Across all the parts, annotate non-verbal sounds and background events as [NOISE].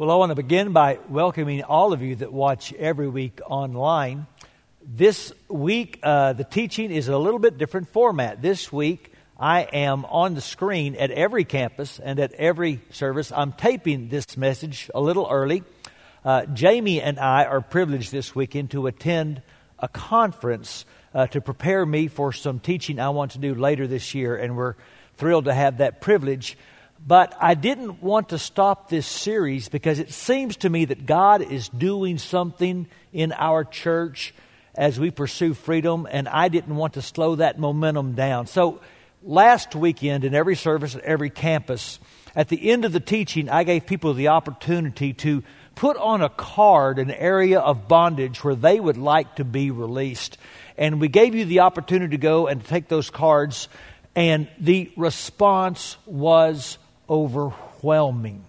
Well, I want to begin by welcoming all of you that watch every week online. This week, uh, the teaching is a little bit different format. This week, I am on the screen at every campus and at every service. I'm taping this message a little early. Uh, Jamie and I are privileged this weekend to attend a conference uh, to prepare me for some teaching I want to do later this year, and we're thrilled to have that privilege. But I didn't want to stop this series because it seems to me that God is doing something in our church as we pursue freedom, and I didn't want to slow that momentum down. So last weekend, in every service at every campus, at the end of the teaching, I gave people the opportunity to put on a card an area of bondage where they would like to be released. And we gave you the opportunity to go and take those cards, and the response was overwhelming.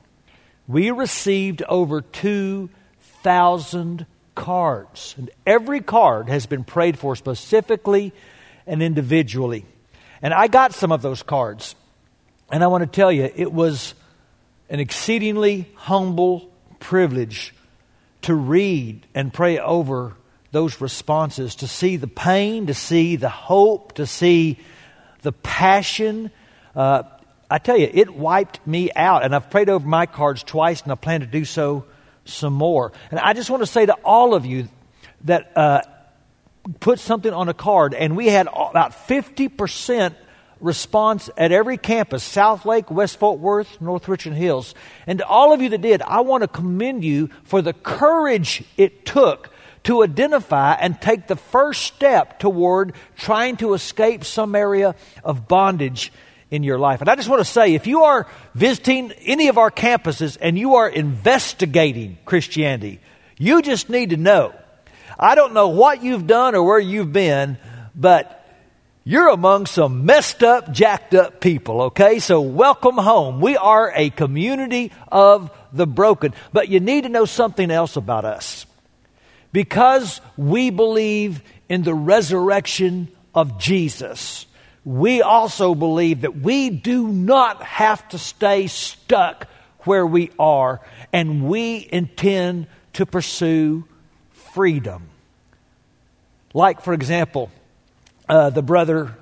We received over 2,000 cards, and every card has been prayed for specifically and individually. And I got some of those cards, and I want to tell you, it was an exceedingly humble privilege to read and pray over those responses, to see the pain, to see the hope, to see the passion. Uh, I tell you, it wiped me out. And I've prayed over my cards twice, and I plan to do so some more. And I just want to say to all of you that uh, put something on a card, and we had about 50% response at every campus Southlake, West Fort Worth, North Richland Hills. And to all of you that did, I want to commend you for the courage it took to identify and take the first step toward trying to escape some area of bondage in your life. And I just want to say if you are visiting any of our campuses and you are investigating Christianity, you just need to know. I don't know what you've done or where you've been, but you're among some messed up, jacked up people, okay? So welcome home. We are a community of the broken. But you need to know something else about us. Because we believe in the resurrection of Jesus, we also believe that we do not have to stay stuck where we are, and we intend to pursue freedom. Like, for example, uh, the brother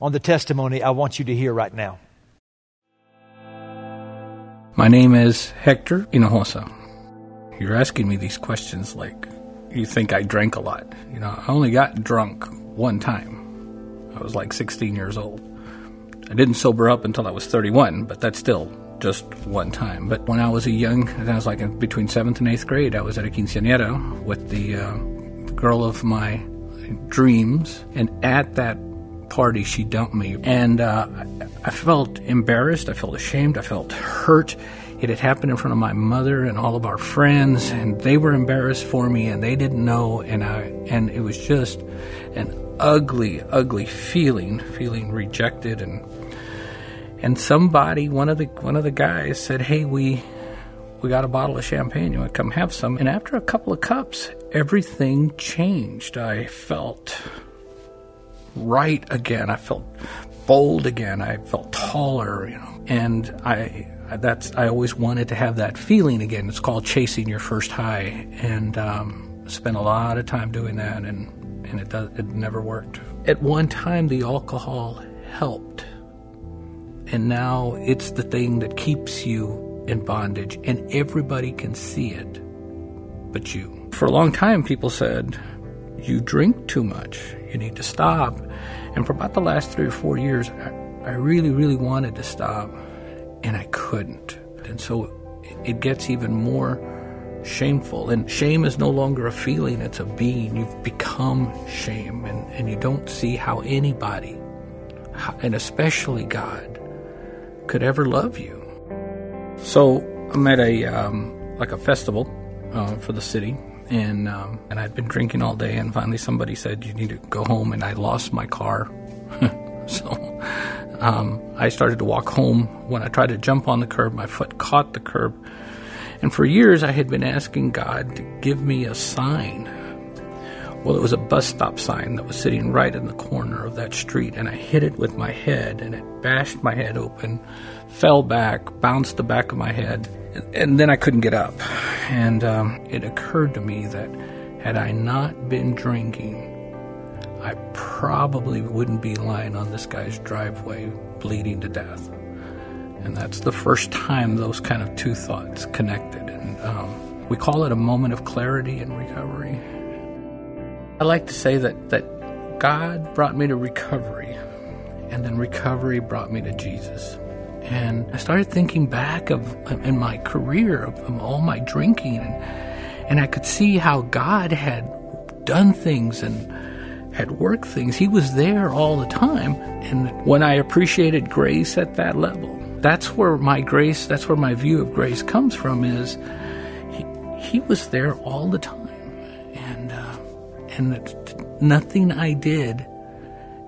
on the testimony I want you to hear right now. My name is Hector Hinojosa. You're asking me these questions like you think I drank a lot. You know, I only got drunk one time. I was like 16 years old. I didn't sober up until I was 31, but that's still just one time. But when I was a young, I was like in between seventh and eighth grade, I was at a quinceañera with the, uh, the girl of my dreams, and at that party, she dumped me, and uh, I felt embarrassed. I felt ashamed. I felt hurt. It had happened in front of my mother and all of our friends, and they were embarrassed for me, and they didn't know. And I, and it was just an ugly, ugly feeling, feeling rejected and and somebody, one of the one of the guys said, "Hey, we we got a bottle of champagne. You want to come have some?" And after a couple of cups, everything changed. I felt right again. I felt bold again. I felt taller, you know. And I that's I always wanted to have that feeling again. It's called chasing your first high, and um, spent a lot of time doing that, and and it does, it never worked. At one time, the alcohol helped, and now it's the thing that keeps you in bondage, and everybody can see it, but you. For a long time, people said, "You drink too much. You need to stop." And for about the last three or four years, I, I really, really wanted to stop, and I couldn't. And so it gets even more shameful. And shame is no longer a feeling, it's a being. You've become shame, and, and you don't see how anybody, and especially God, could ever love you. So I'm at a um, like a festival uh, for the city, and um, and I'd been drinking all day, and finally somebody said you need to go home, and I lost my car, [LAUGHS] so um, I started to walk home. When I tried to jump on the curb, my foot caught the curb and for years, I had been asking God to give me a sign. Well, it was a bus stop sign that was sitting right in the corner of that street, and I hit it with my head, and it bashed my head open, fell back, bounced the back of my head, and then I couldn't get up. And um, it occurred to me that had I not been drinking, I probably wouldn't be lying on this guy's driveway bleeding to death. And that's the first time those kind of two thoughts connected. And um, we call it a moment of clarity and recovery. I like to say that, that God brought me to recovery, and then recovery brought me to Jesus. And I started thinking back of in my career of, of all my drinking, and, and I could see how God had done things and had work things. He was there all the time. And when I appreciated grace at that level, that's where my grace, that's where my view of grace comes from is he, he was there all the time. And, uh, and nothing I did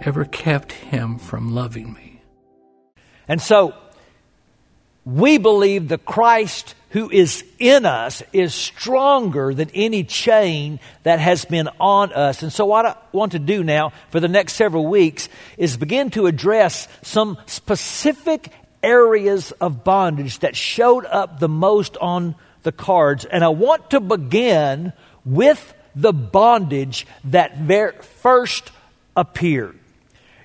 ever kept him from loving me. And so we believe the Christ who is in us is stronger than any chain that has been on us. And so, what I want to do now for the next several weeks is begin to address some specific areas of bondage that showed up the most on the cards. And I want to begin with the bondage that first appeared.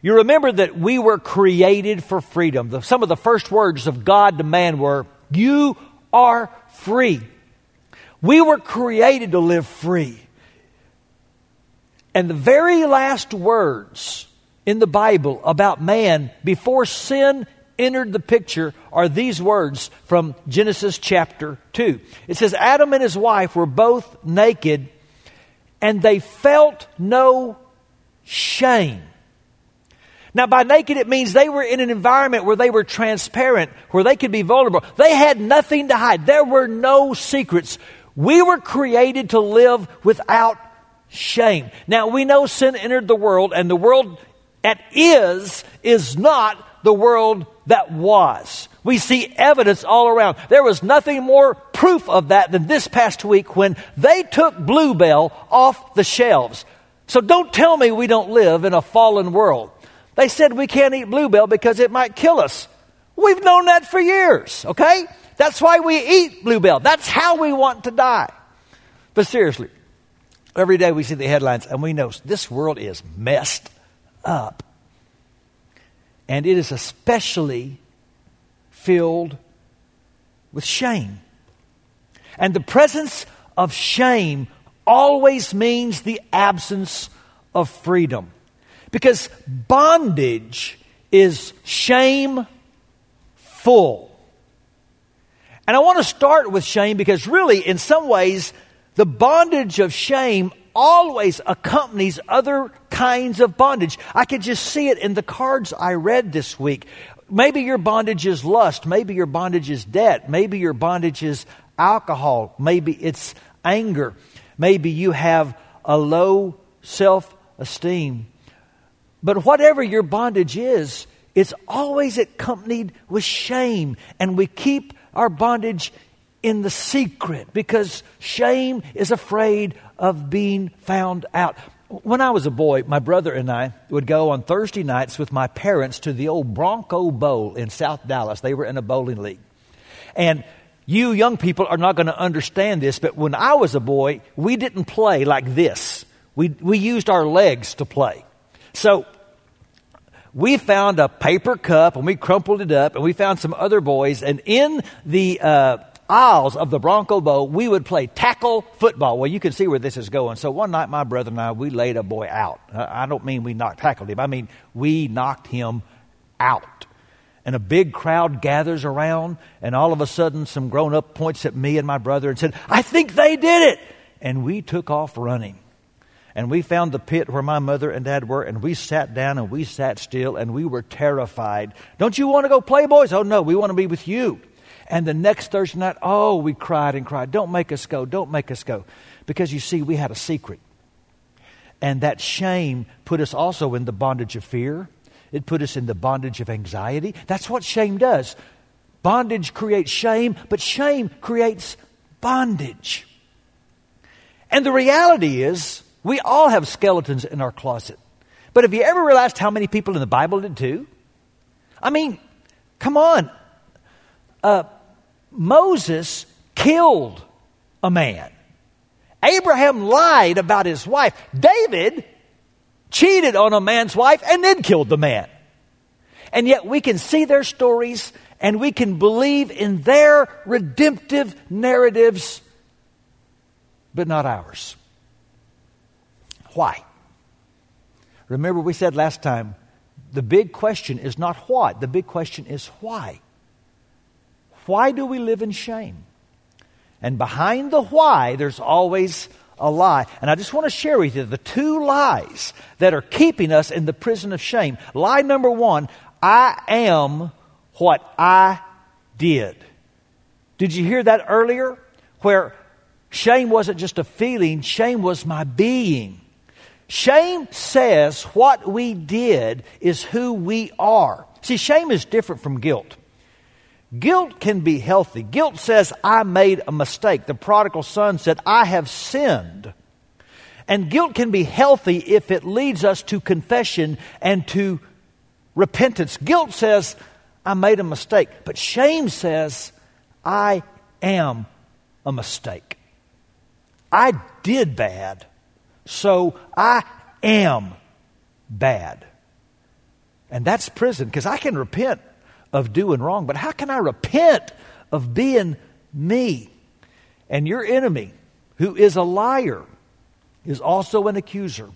You remember that we were created for freedom. The, some of the first words of God to man were, You are free. We were created to live free. And the very last words in the Bible about man before sin entered the picture are these words from Genesis chapter 2. It says, Adam and his wife were both naked, and they felt no shame. Now, by naked, it means they were in an environment where they were transparent, where they could be vulnerable. They had nothing to hide. There were no secrets. We were created to live without shame. Now, we know sin entered the world, and the world at is is not the world that was. We see evidence all around. There was nothing more proof of that than this past week when they took Bluebell off the shelves. So don't tell me we don't live in a fallen world. They said we can't eat bluebell because it might kill us. We've known that for years, okay? That's why we eat bluebell. That's how we want to die. But seriously, every day we see the headlines and we know this world is messed up. And it is especially filled with shame. And the presence of shame always means the absence of freedom. Because bondage is shame full. And I want to start with shame because, really, in some ways, the bondage of shame always accompanies other kinds of bondage. I could just see it in the cards I read this week. Maybe your bondage is lust. Maybe your bondage is debt. Maybe your bondage is alcohol. Maybe it's anger. Maybe you have a low self esteem. But whatever your bondage is, it's always accompanied with shame. And we keep our bondage in the secret because shame is afraid of being found out. When I was a boy, my brother and I would go on Thursday nights with my parents to the old Bronco Bowl in South Dallas. They were in a bowling league. And you young people are not going to understand this, but when I was a boy, we didn't play like this. We, we used our legs to play. So we found a paper cup and we crumpled it up and we found some other boys and in the uh, aisles of the Bronco Bowl we would play tackle football. Well, you can see where this is going. So one night my brother and I we laid a boy out. I don't mean we knocked tackled him. I mean we knocked him out. And a big crowd gathers around and all of a sudden some grown up points at me and my brother and said, "I think they did it." And we took off running. And we found the pit where my mother and dad were, and we sat down and we sat still and we were terrified. Don't you want to go play, boys? Oh, no, we want to be with you. And the next Thursday night, oh, we cried and cried. Don't make us go. Don't make us go. Because you see, we had a secret. And that shame put us also in the bondage of fear. It put us in the bondage of anxiety. That's what shame does. Bondage creates shame, but shame creates bondage. And the reality is, we all have skeletons in our closet. But have you ever realized how many people in the Bible did too? I mean, come on. Uh, Moses killed a man. Abraham lied about his wife. David cheated on a man's wife and then killed the man. And yet we can see their stories and we can believe in their redemptive narratives, but not ours. Why? Remember, we said last time the big question is not what, the big question is why. Why do we live in shame? And behind the why, there's always a lie. And I just want to share with you the two lies that are keeping us in the prison of shame. Lie number one I am what I did. Did you hear that earlier? Where shame wasn't just a feeling, shame was my being. Shame says what we did is who we are. See, shame is different from guilt. Guilt can be healthy. Guilt says, I made a mistake. The prodigal son said, I have sinned. And guilt can be healthy if it leads us to confession and to repentance. Guilt says, I made a mistake. But shame says, I am a mistake. I did bad, so I am bad. And that's prison because I can repent of doing wrong, but how can I repent of being me? And your enemy, who is a liar, is also an accuser.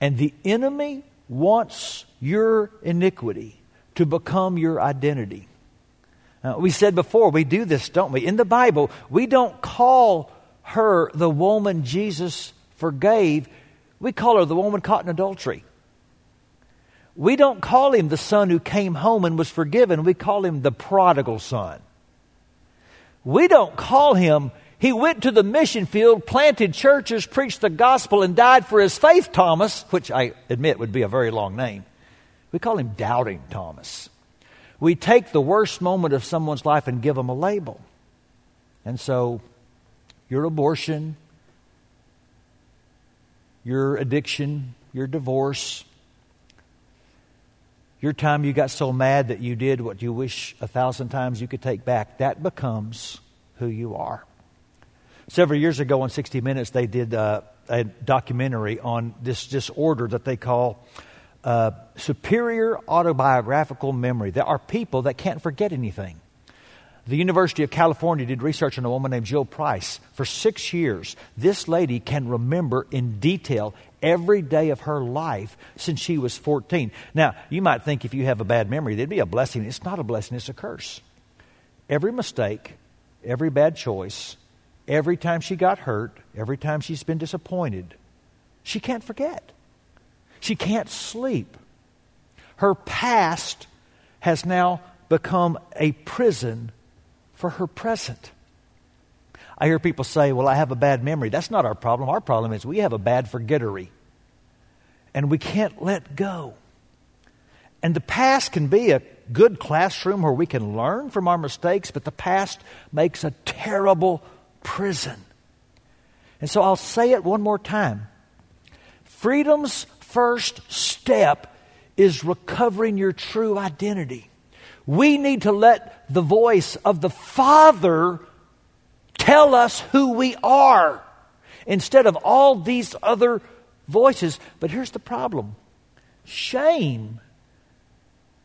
And the enemy wants your iniquity to become your identity. Uh, we said before, we do this, don't we? In the Bible, we don't call her the woman Jesus forgave, we call her the woman caught in adultery. We don't call him the son who came home and was forgiven. We call him the prodigal son. We don't call him, he went to the mission field, planted churches, preached the gospel, and died for his faith, Thomas, which I admit would be a very long name. We call him Doubting Thomas. We take the worst moment of someone's life and give them a label. And so, your abortion, your addiction, your divorce, your time you got so mad that you did what you wish a thousand times you could take back, that becomes who you are. Several years ago on 60 Minutes, they did uh, a documentary on this disorder that they call uh, superior autobiographical memory. There are people that can't forget anything. The University of California did research on a woman named Jill Price. For six years, this lady can remember in detail every day of her life since she was 14. Now, you might think if you have a bad memory, that'd be a blessing. It's not a blessing, it's a curse. Every mistake, every bad choice, every time she got hurt, every time she's been disappointed, she can't forget. She can't sleep. Her past has now become a prison for her present. I hear people say, Well, I have a bad memory. That's not our problem. Our problem is we have a bad forgettery. And we can't let go. And the past can be a good classroom where we can learn from our mistakes, but the past makes a terrible prison. And so I'll say it one more time. Freedom's first step is recovering your true identity. We need to let the voice of the Father tell us who we are instead of all these other voices. But here's the problem shame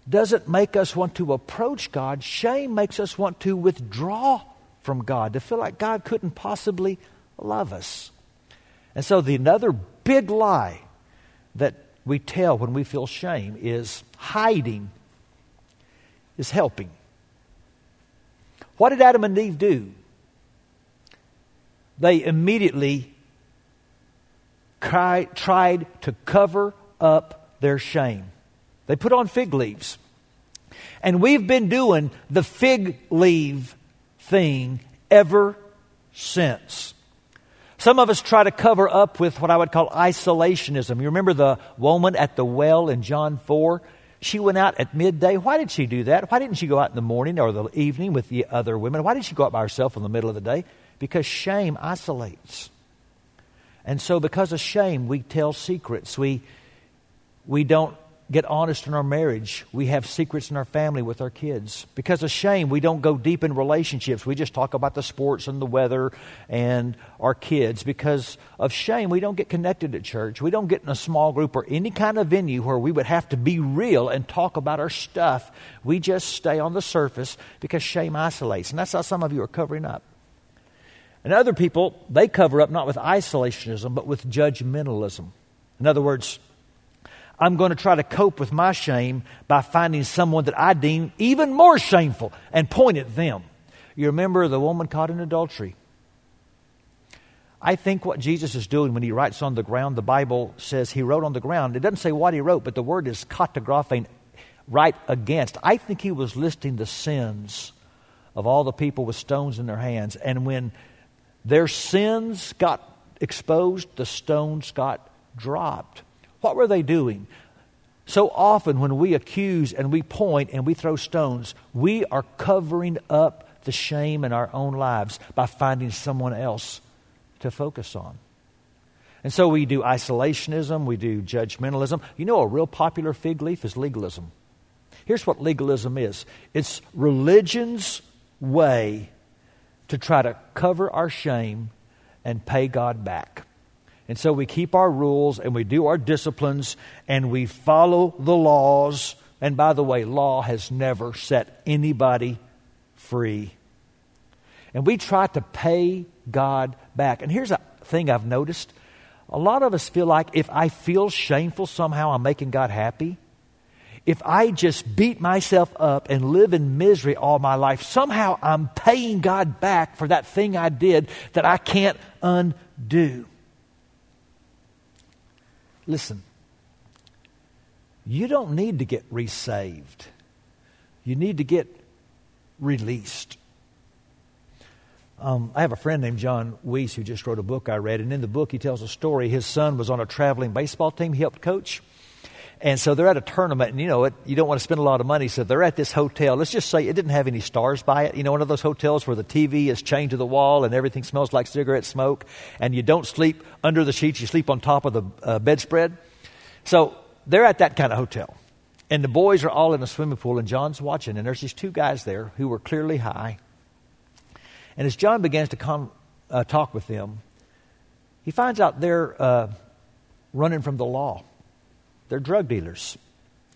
doesn't make us want to approach God, shame makes us want to withdraw from God, to feel like God couldn't possibly love us. And so, the another big lie that we tell when we feel shame is hiding is helping. What did Adam and Eve do? They immediately tried to cover up their shame. They put on fig leaves. And we've been doing the fig leaf thing ever since. Some of us try to cover up with what I would call isolationism. You remember the woman at the well in John 4? She went out at midday. Why did she do that? Why didn't she go out in the morning or the evening with the other women? Why did she go out by herself in the middle of the day? Because shame isolates. And so, because of shame, we tell secrets. We, we don't get honest in our marriage. We have secrets in our family with our kids. Because of shame, we don't go deep in relationships. We just talk about the sports and the weather and our kids. Because of shame, we don't get connected at church. We don't get in a small group or any kind of venue where we would have to be real and talk about our stuff. We just stay on the surface because shame isolates. And that's how some of you are covering up. And other people, they cover up not with isolationism, but with judgmentalism. In other words, I'm going to try to cope with my shame by finding someone that I deem even more shameful and point at them. You remember the woman caught in adultery. I think what Jesus is doing when he writes on the ground, the Bible says he wrote on the ground. It doesn't say what he wrote, but the word is katagraphein, write against. I think he was listing the sins of all the people with stones in their hands. And when their sins got exposed, the stones got dropped. What were they doing? So often, when we accuse and we point and we throw stones, we are covering up the shame in our own lives by finding someone else to focus on. And so we do isolationism, we do judgmentalism. You know, a real popular fig leaf is legalism. Here's what legalism is it's religion's way to try to cover our shame and pay God back. And so we keep our rules and we do our disciplines and we follow the laws. And by the way, law has never set anybody free. And we try to pay God back. And here's a thing I've noticed a lot of us feel like if I feel shameful somehow, I'm making God happy. If I just beat myself up and live in misery all my life, somehow I'm paying God back for that thing I did that I can't undo. Listen, you don't need to get resaved. You need to get released. Um, I have a friend named John Weiss who just wrote a book I read, and in the book he tells a story. His son was on a traveling baseball team he helped coach. And so they're at a tournament, and you know, it, you don't want to spend a lot of money, so they're at this hotel. Let's just say it didn't have any stars by it. You know, one of those hotels where the TV is chained to the wall and everything smells like cigarette smoke, and you don't sleep under the sheets, you sleep on top of the uh, bedspread. So they're at that kind of hotel. And the boys are all in a swimming pool, and John's watching, and there's these two guys there who were clearly high. And as John begins to come, uh, talk with them, he finds out they're uh, running from the law. They're drug dealers.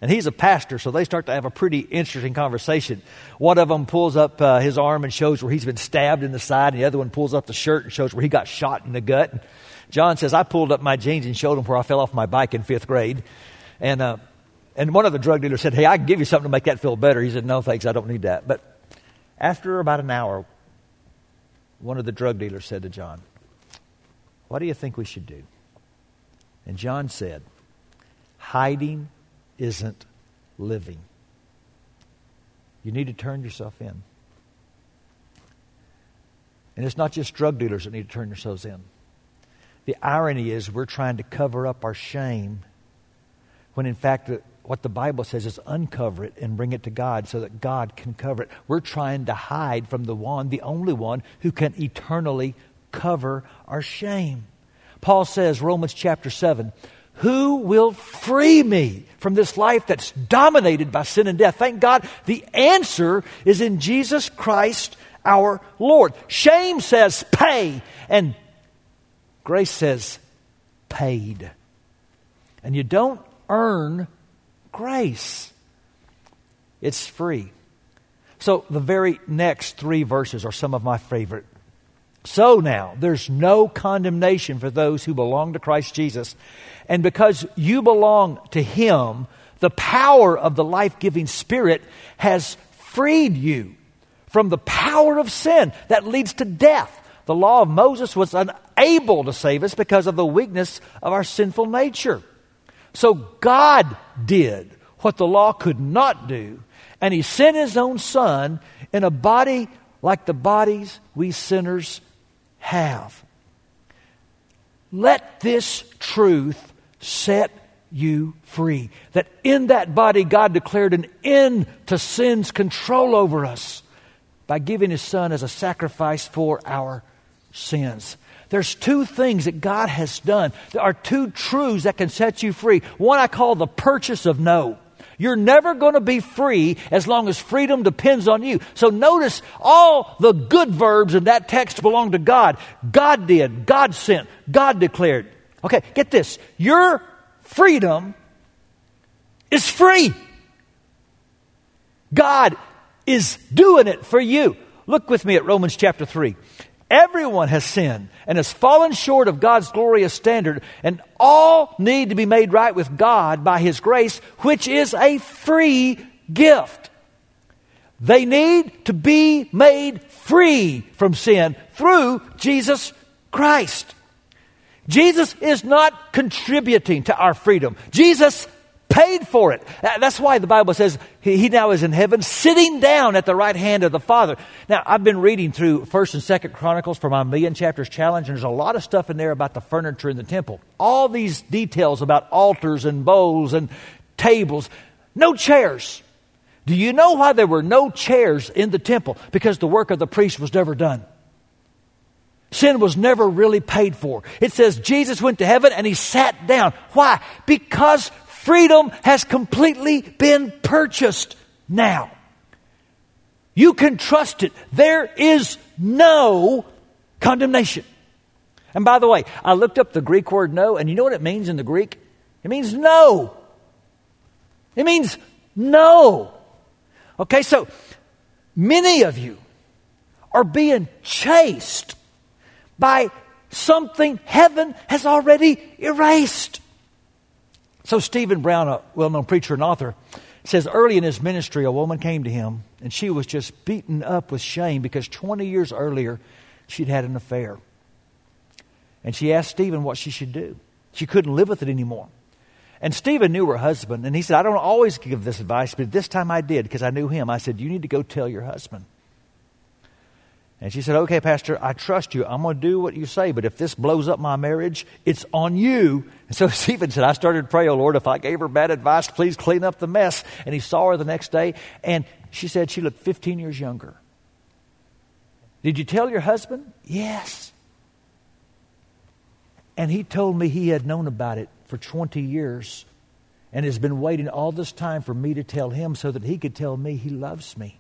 And he's a pastor, so they start to have a pretty interesting conversation. One of them pulls up uh, his arm and shows where he's been stabbed in the side, and the other one pulls up the shirt and shows where he got shot in the gut. John says, I pulled up my jeans and showed him where I fell off my bike in fifth grade. And, uh, and one of the drug dealers said, Hey, I can give you something to make that feel better. He said, No, thanks, I don't need that. But after about an hour, one of the drug dealers said to John, What do you think we should do? And John said, Hiding isn't living. You need to turn yourself in. And it's not just drug dealers that need to turn themselves in. The irony is we're trying to cover up our shame when in fact what the Bible says is uncover it and bring it to God so that God can cover it. We're trying to hide from the one, the only one who can eternally cover our shame. Paul says, Romans chapter 7, who will free me from this life that's dominated by sin and death? Thank God the answer is in Jesus Christ our Lord. Shame says pay, and grace says paid. And you don't earn grace, it's free. So the very next three verses are some of my favorite. So now, there's no condemnation for those who belong to Christ Jesus. And because you belong to Him, the power of the life giving Spirit has freed you from the power of sin that leads to death. The law of Moses was unable to save us because of the weakness of our sinful nature. So God did what the law could not do, and He sent His own Son in a body like the bodies we sinners have. Let this truth set you free. That in that body, God declared an end to sin's control over us by giving His Son as a sacrifice for our sins. There's two things that God has done. There are two truths that can set you free. One I call the purchase of no. You're never going to be free as long as freedom depends on you. So notice all the good verbs in that text belong to God. God did, God sent, God declared. Okay, get this. Your freedom is free. God is doing it for you. Look with me at Romans chapter 3. Everyone has sinned and has fallen short of God's glorious standard, and all need to be made right with God by His grace, which is a free gift. They need to be made free from sin through Jesus Christ. Jesus is not contributing to our freedom. Jesus paid for it. That's why the Bible says he, now is in heaven, sitting down at the right hand of the Father. Now, I've been reading through First and Second Chronicles for my Million Chapters Challenge, and there's a lot of stuff in there about the furniture in the temple. All these details about altars and bowls and tables. No chairs. Do you know why there were no chairs in the temple? Because the work of the priest was never done. Sin was never really paid for. It says Jesus went to heaven and he sat down. Why? Because freedom has completely been purchased now. You can trust it. There is no condemnation. And by the way, I looked up the Greek word no, and you know what it means in the Greek? It means no. It means no. Okay, so many of you are being chased by something heaven has already erased. So, Stephen Brown, a well known preacher and author, says early in his ministry, a woman came to him and she was just beaten up with shame because 20 years earlier she'd had an affair. And she asked Stephen what she should do. She couldn't live with it anymore. And Stephen knew her husband, and he said, I don't always give this advice, but this time I did because I knew him. I said, You need to go tell your husband. And she said, Okay, Pastor, I trust you. I'm going to do what you say, but if this blows up my marriage, it's on you. And so [LAUGHS] Stephen said, I started to pray, Oh Lord, if I gave her bad advice, please clean up the mess. And he saw her the next day, and she said she looked 15 years younger. Did you tell your husband? Yes. And he told me he had known about it for 20 years and has been waiting all this time for me to tell him so that he could tell me he loves me.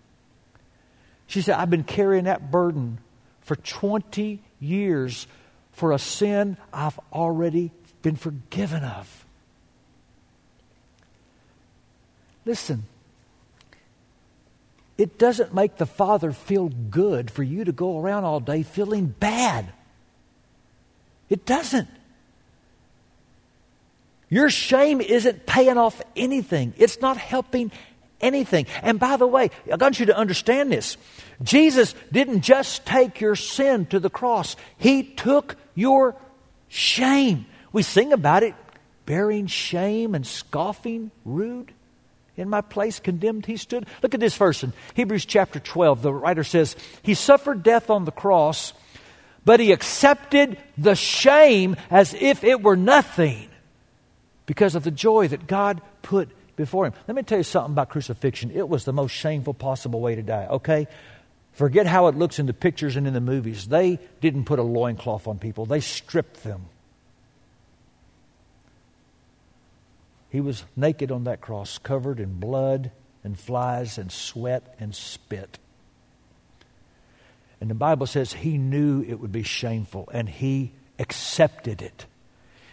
She said, I've been carrying that burden for 20 years for a sin I've already been forgiven of. Listen, it doesn't make the Father feel good for you to go around all day feeling bad. It doesn't. Your shame isn't paying off anything. It's not helping anything. And by the way, I want you to understand this. Jesus didn't just take your sin to the cross, He took your shame. We sing about it, bearing shame and scoffing, rude. In my place, condemned, he stood. Look at this verse in Hebrews chapter 12. The writer says, He suffered death on the cross, but he accepted the shame as if it were nothing because of the joy that God put before him. Let me tell you something about crucifixion. It was the most shameful possible way to die, okay? Forget how it looks in the pictures and in the movies. They didn't put a loincloth on people, they stripped them. He was naked on that cross, covered in blood and flies and sweat and spit. And the Bible says he knew it would be shameful and he accepted it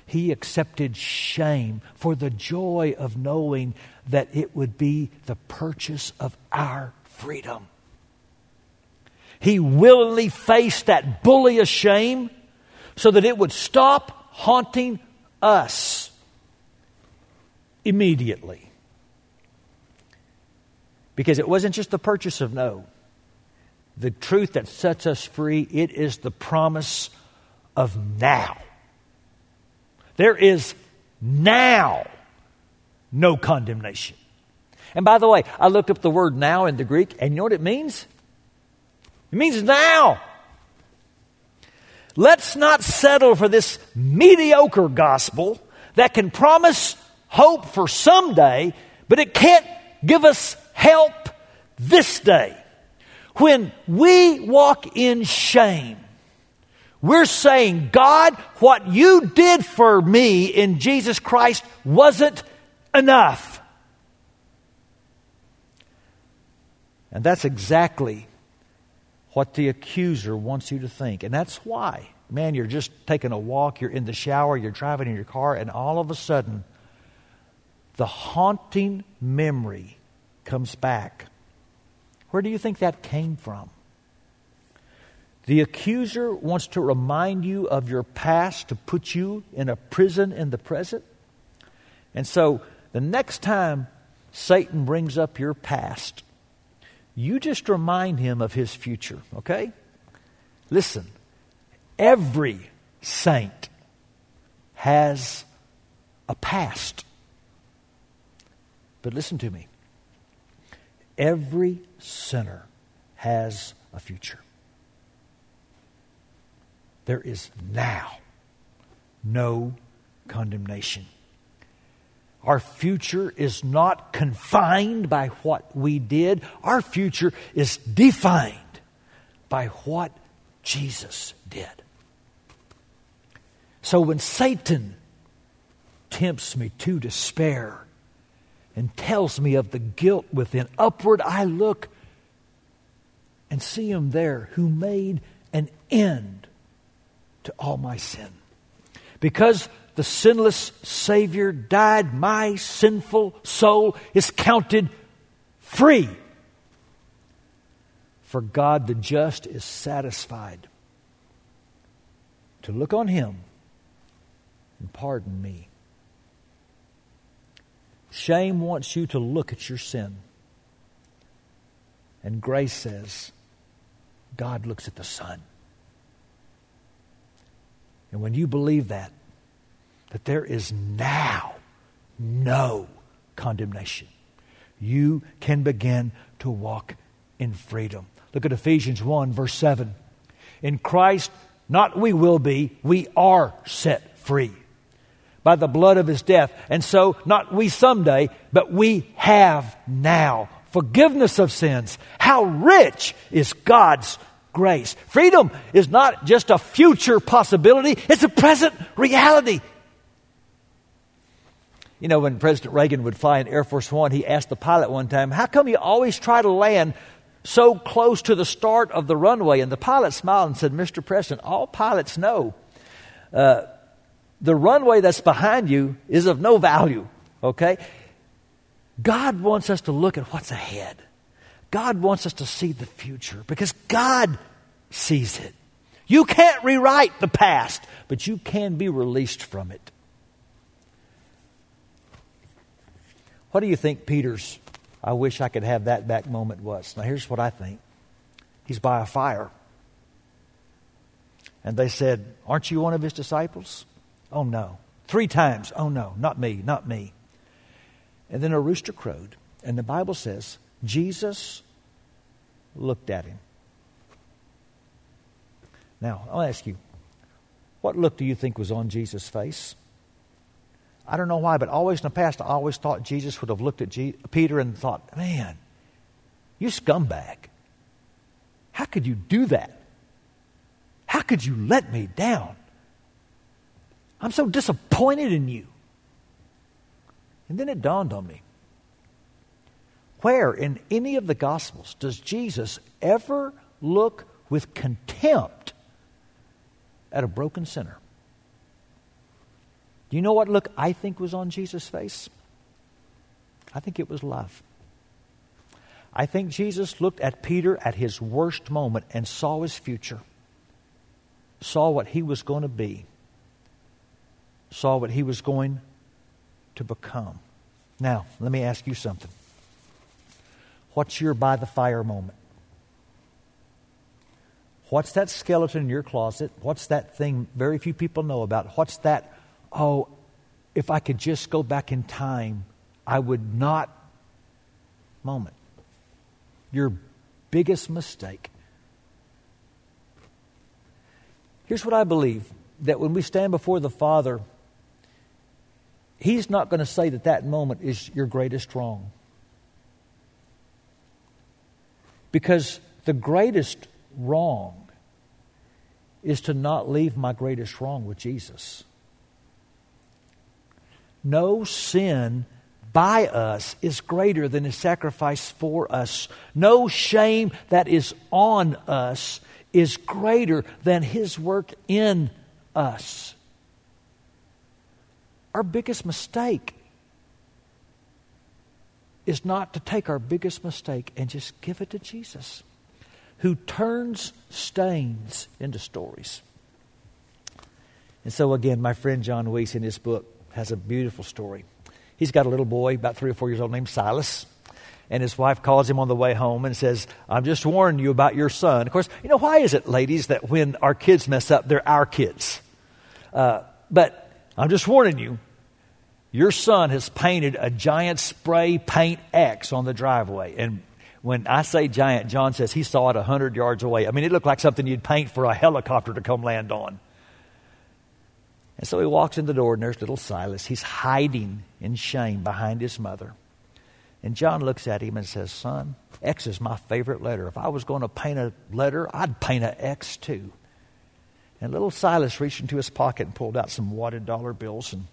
he accepted shame for the joy of knowing that it would be the purchase of our freedom. He willingly faced that bully of shame so that it would stop haunting us immediately. Because it wasn't just the purchase of no. The truth that sets us free, it is the promise of now. There is now no condemnation. And by the way, I looked up the word now in the Greek, and you know what it means? It means now. Let's not settle for this mediocre gospel that can promise hope for someday, but it can't give us help this day. When we walk in shame, We're saying, God, what you did for me in Jesus Christ wasn't enough. And that's exactly what the accuser wants you to think. And that's why, man, you're just taking a walk, you're in the shower, you're driving in your car, and all of a sudden, the haunting memory comes back. Where do you think that came from? The accuser wants to remind you of your past to put you in a prison in the present. And so the next time Satan brings up your past, you just remind him of his future, okay? Listen, every saint has a past. But listen to me every sinner has a future. There is now no condemnation. Our future is not confined by what we did. Our future is defined by what Jesus did. So when Satan tempts me to despair and tells me of the guilt within, upward I look and see him there who made an end to all my sin. Because the sinless Savior died, my sinful soul is counted free. For God the just is satisfied to look on Him and pardon me. Shame wants you to look at your sin. And grace says, God looks at the Son. And when you believe that, that there is now no condemnation. You can begin to walk in freedom. Look at Ephesians 1, verse 7. In Christ, not we will be, we are set free by the blood of his death. And so, not we someday, but we have now forgiveness of sins. How rich is God's grace. Freedom is not just a future possibility, it's a present reality. You know, when President Reagan would fly in Air Force One, he asked the pilot one time, How come you always try to land so close to the start of the runway? And the pilot smiled and said, Mr. President, all pilots know uh, the runway that's behind you is of no value, okay? God wants us to look at what's ahead. God wants us to see the future because God sees it. You can't rewrite the past, but you can be released from it. What do you think Peter's, I wish I could have that back moment was? Now, here's what I think he's by a fire. And they said, Aren't you one of his disciples? Oh, no. Three times, Oh, no, not me, not me. And then a rooster crowed. And the Bible says, Jesus looked at him. Now, I'll ask you, what look do you think was on Jesus' face? I don't know why, but always in the past, I always thought Jesus would have looked at G- Peter and thought, man, you scumbag. How could you do that? How could you let me down? I'm so disappointed in you. And then it dawned on me where in any of the Gospels does Jesus ever look with contempt at a broken sinner? Do you know what look I think was on Jesus' face? I think it was love. I think Jesus looked at Peter at his worst moment and saw his future, saw what he was going to be, saw what he was going to become. Now, let me ask you something. What's your by the fire moment? What's that skeleton in your closet? What's that thing very few people know about? What's that oh, if I could just go back in time, I would not moment. Your biggest mistake. Here's what I believe that when we stand before the Father, He's not going to say that that moment is your greatest wrong. Because the greatest wrong is to not leave my greatest wrong with Jesus. No sin by us is greater than his sacrifice for us. No shame that is on us is greater than his work in us. Our biggest mistake is not to take our biggest mistake and just give it to Jesus who turns stains into stories. And so, again, my friend John Weiss in his book has a beautiful story. He's got a little boy, about three or four years old, named Silas. And his wife calls him on the way home and says, I'm just warning you about your son. Of course, you know, why is it, ladies, that when our kids mess up, they're our kids? Uh, but I'm just warning you, your son has painted a giant spray paint X on the driveway. And when I say giant, John says he saw it 100 yards away. I mean, it looked like something you'd paint for a helicopter to come land on. And so he walks in the door, and there's little Silas. He's hiding in shame behind his mother. And John looks at him and says, Son, X is my favorite letter. If I was going to paint a letter, I'd paint an X too. And little Silas reached into his pocket and pulled out some wadded dollar bills and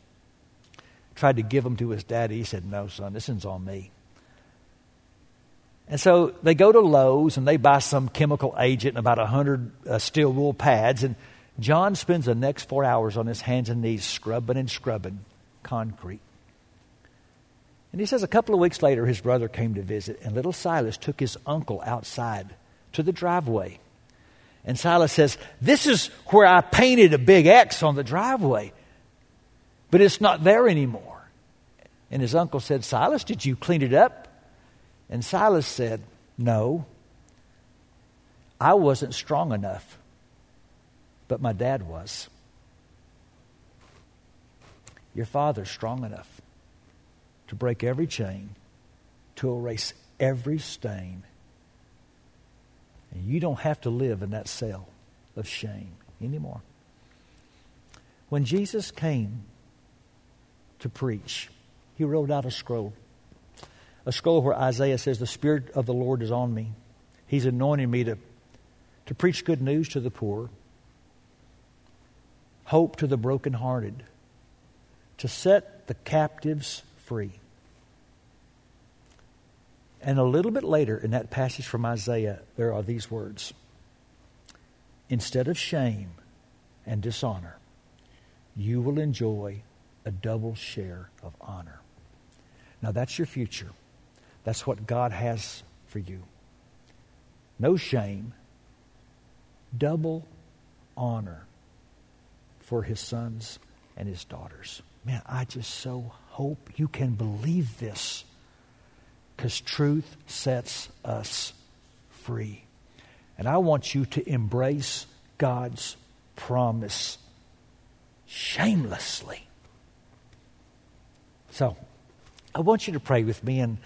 tried to give them to his daddy. He said, No, son, this one's on me. And so they go to Lowe's and they buy some chemical agent and about 100 uh, steel wool pads. And John spends the next four hours on his hands and knees scrubbing and scrubbing concrete. And he says a couple of weeks later, his brother came to visit, and little Silas took his uncle outside to the driveway. And Silas says, This is where I painted a big X on the driveway, but it's not there anymore. And his uncle said, Silas, did you clean it up? And Silas said, No, I wasn't strong enough, but my dad was. Your father's strong enough to break every chain, to erase every stain. And you don't have to live in that cell of shame anymore. When Jesus came to preach, he wrote out a scroll a scroll where Isaiah says, The Spirit of the Lord is on me. He's anointing me to, to preach good news to the poor, hope to the brokenhearted, to set the captives free. And a little bit later in that passage from Isaiah, there are these words Instead of shame and dishonor, you will enjoy a double share of honor. Now, that's your future. That's what God has for you. No shame, double honor for his sons and his daughters. Man, I just so hope you can believe this because truth sets us free. And I want you to embrace God's promise shamelessly. So, I want you to pray with me and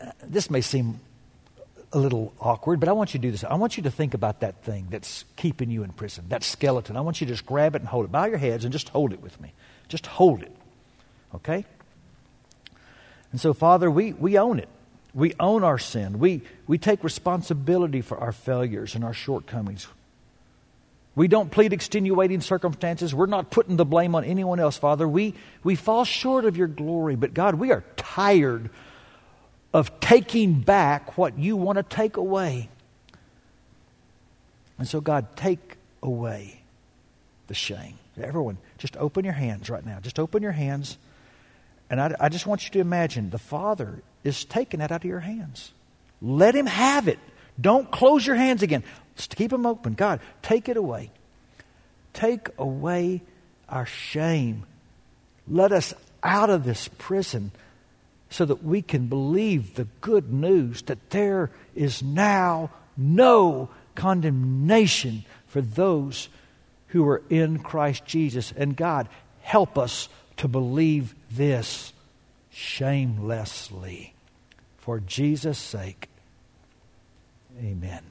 uh, this may seem a little awkward, but I want you to do this. I want you to think about that thing that's keeping you in prison, that skeleton. I want you to just grab it and hold it. Bow your heads and just hold it with me. Just hold it. Okay? And so, Father, we, we own it. We own our sin. We, we take responsibility for our failures and our shortcomings. We don't plead extenuating circumstances. We're not putting the blame on anyone else, Father. We, we fall short of your glory, but God, we are tired of taking back what you want to take away. And so, God, take away the shame. Everyone, just open your hands right now. Just open your hands. And I, I just want you to imagine the Father is taking that out of your hands. Let Him have it. Don't close your hands again. Just keep them open. God, take it away. Take away our shame. Let us out of this prison so that we can believe the good news that there is now no condemnation for those who are in Christ Jesus. And God, help us to believe this shamelessly. For Jesus' sake, amen.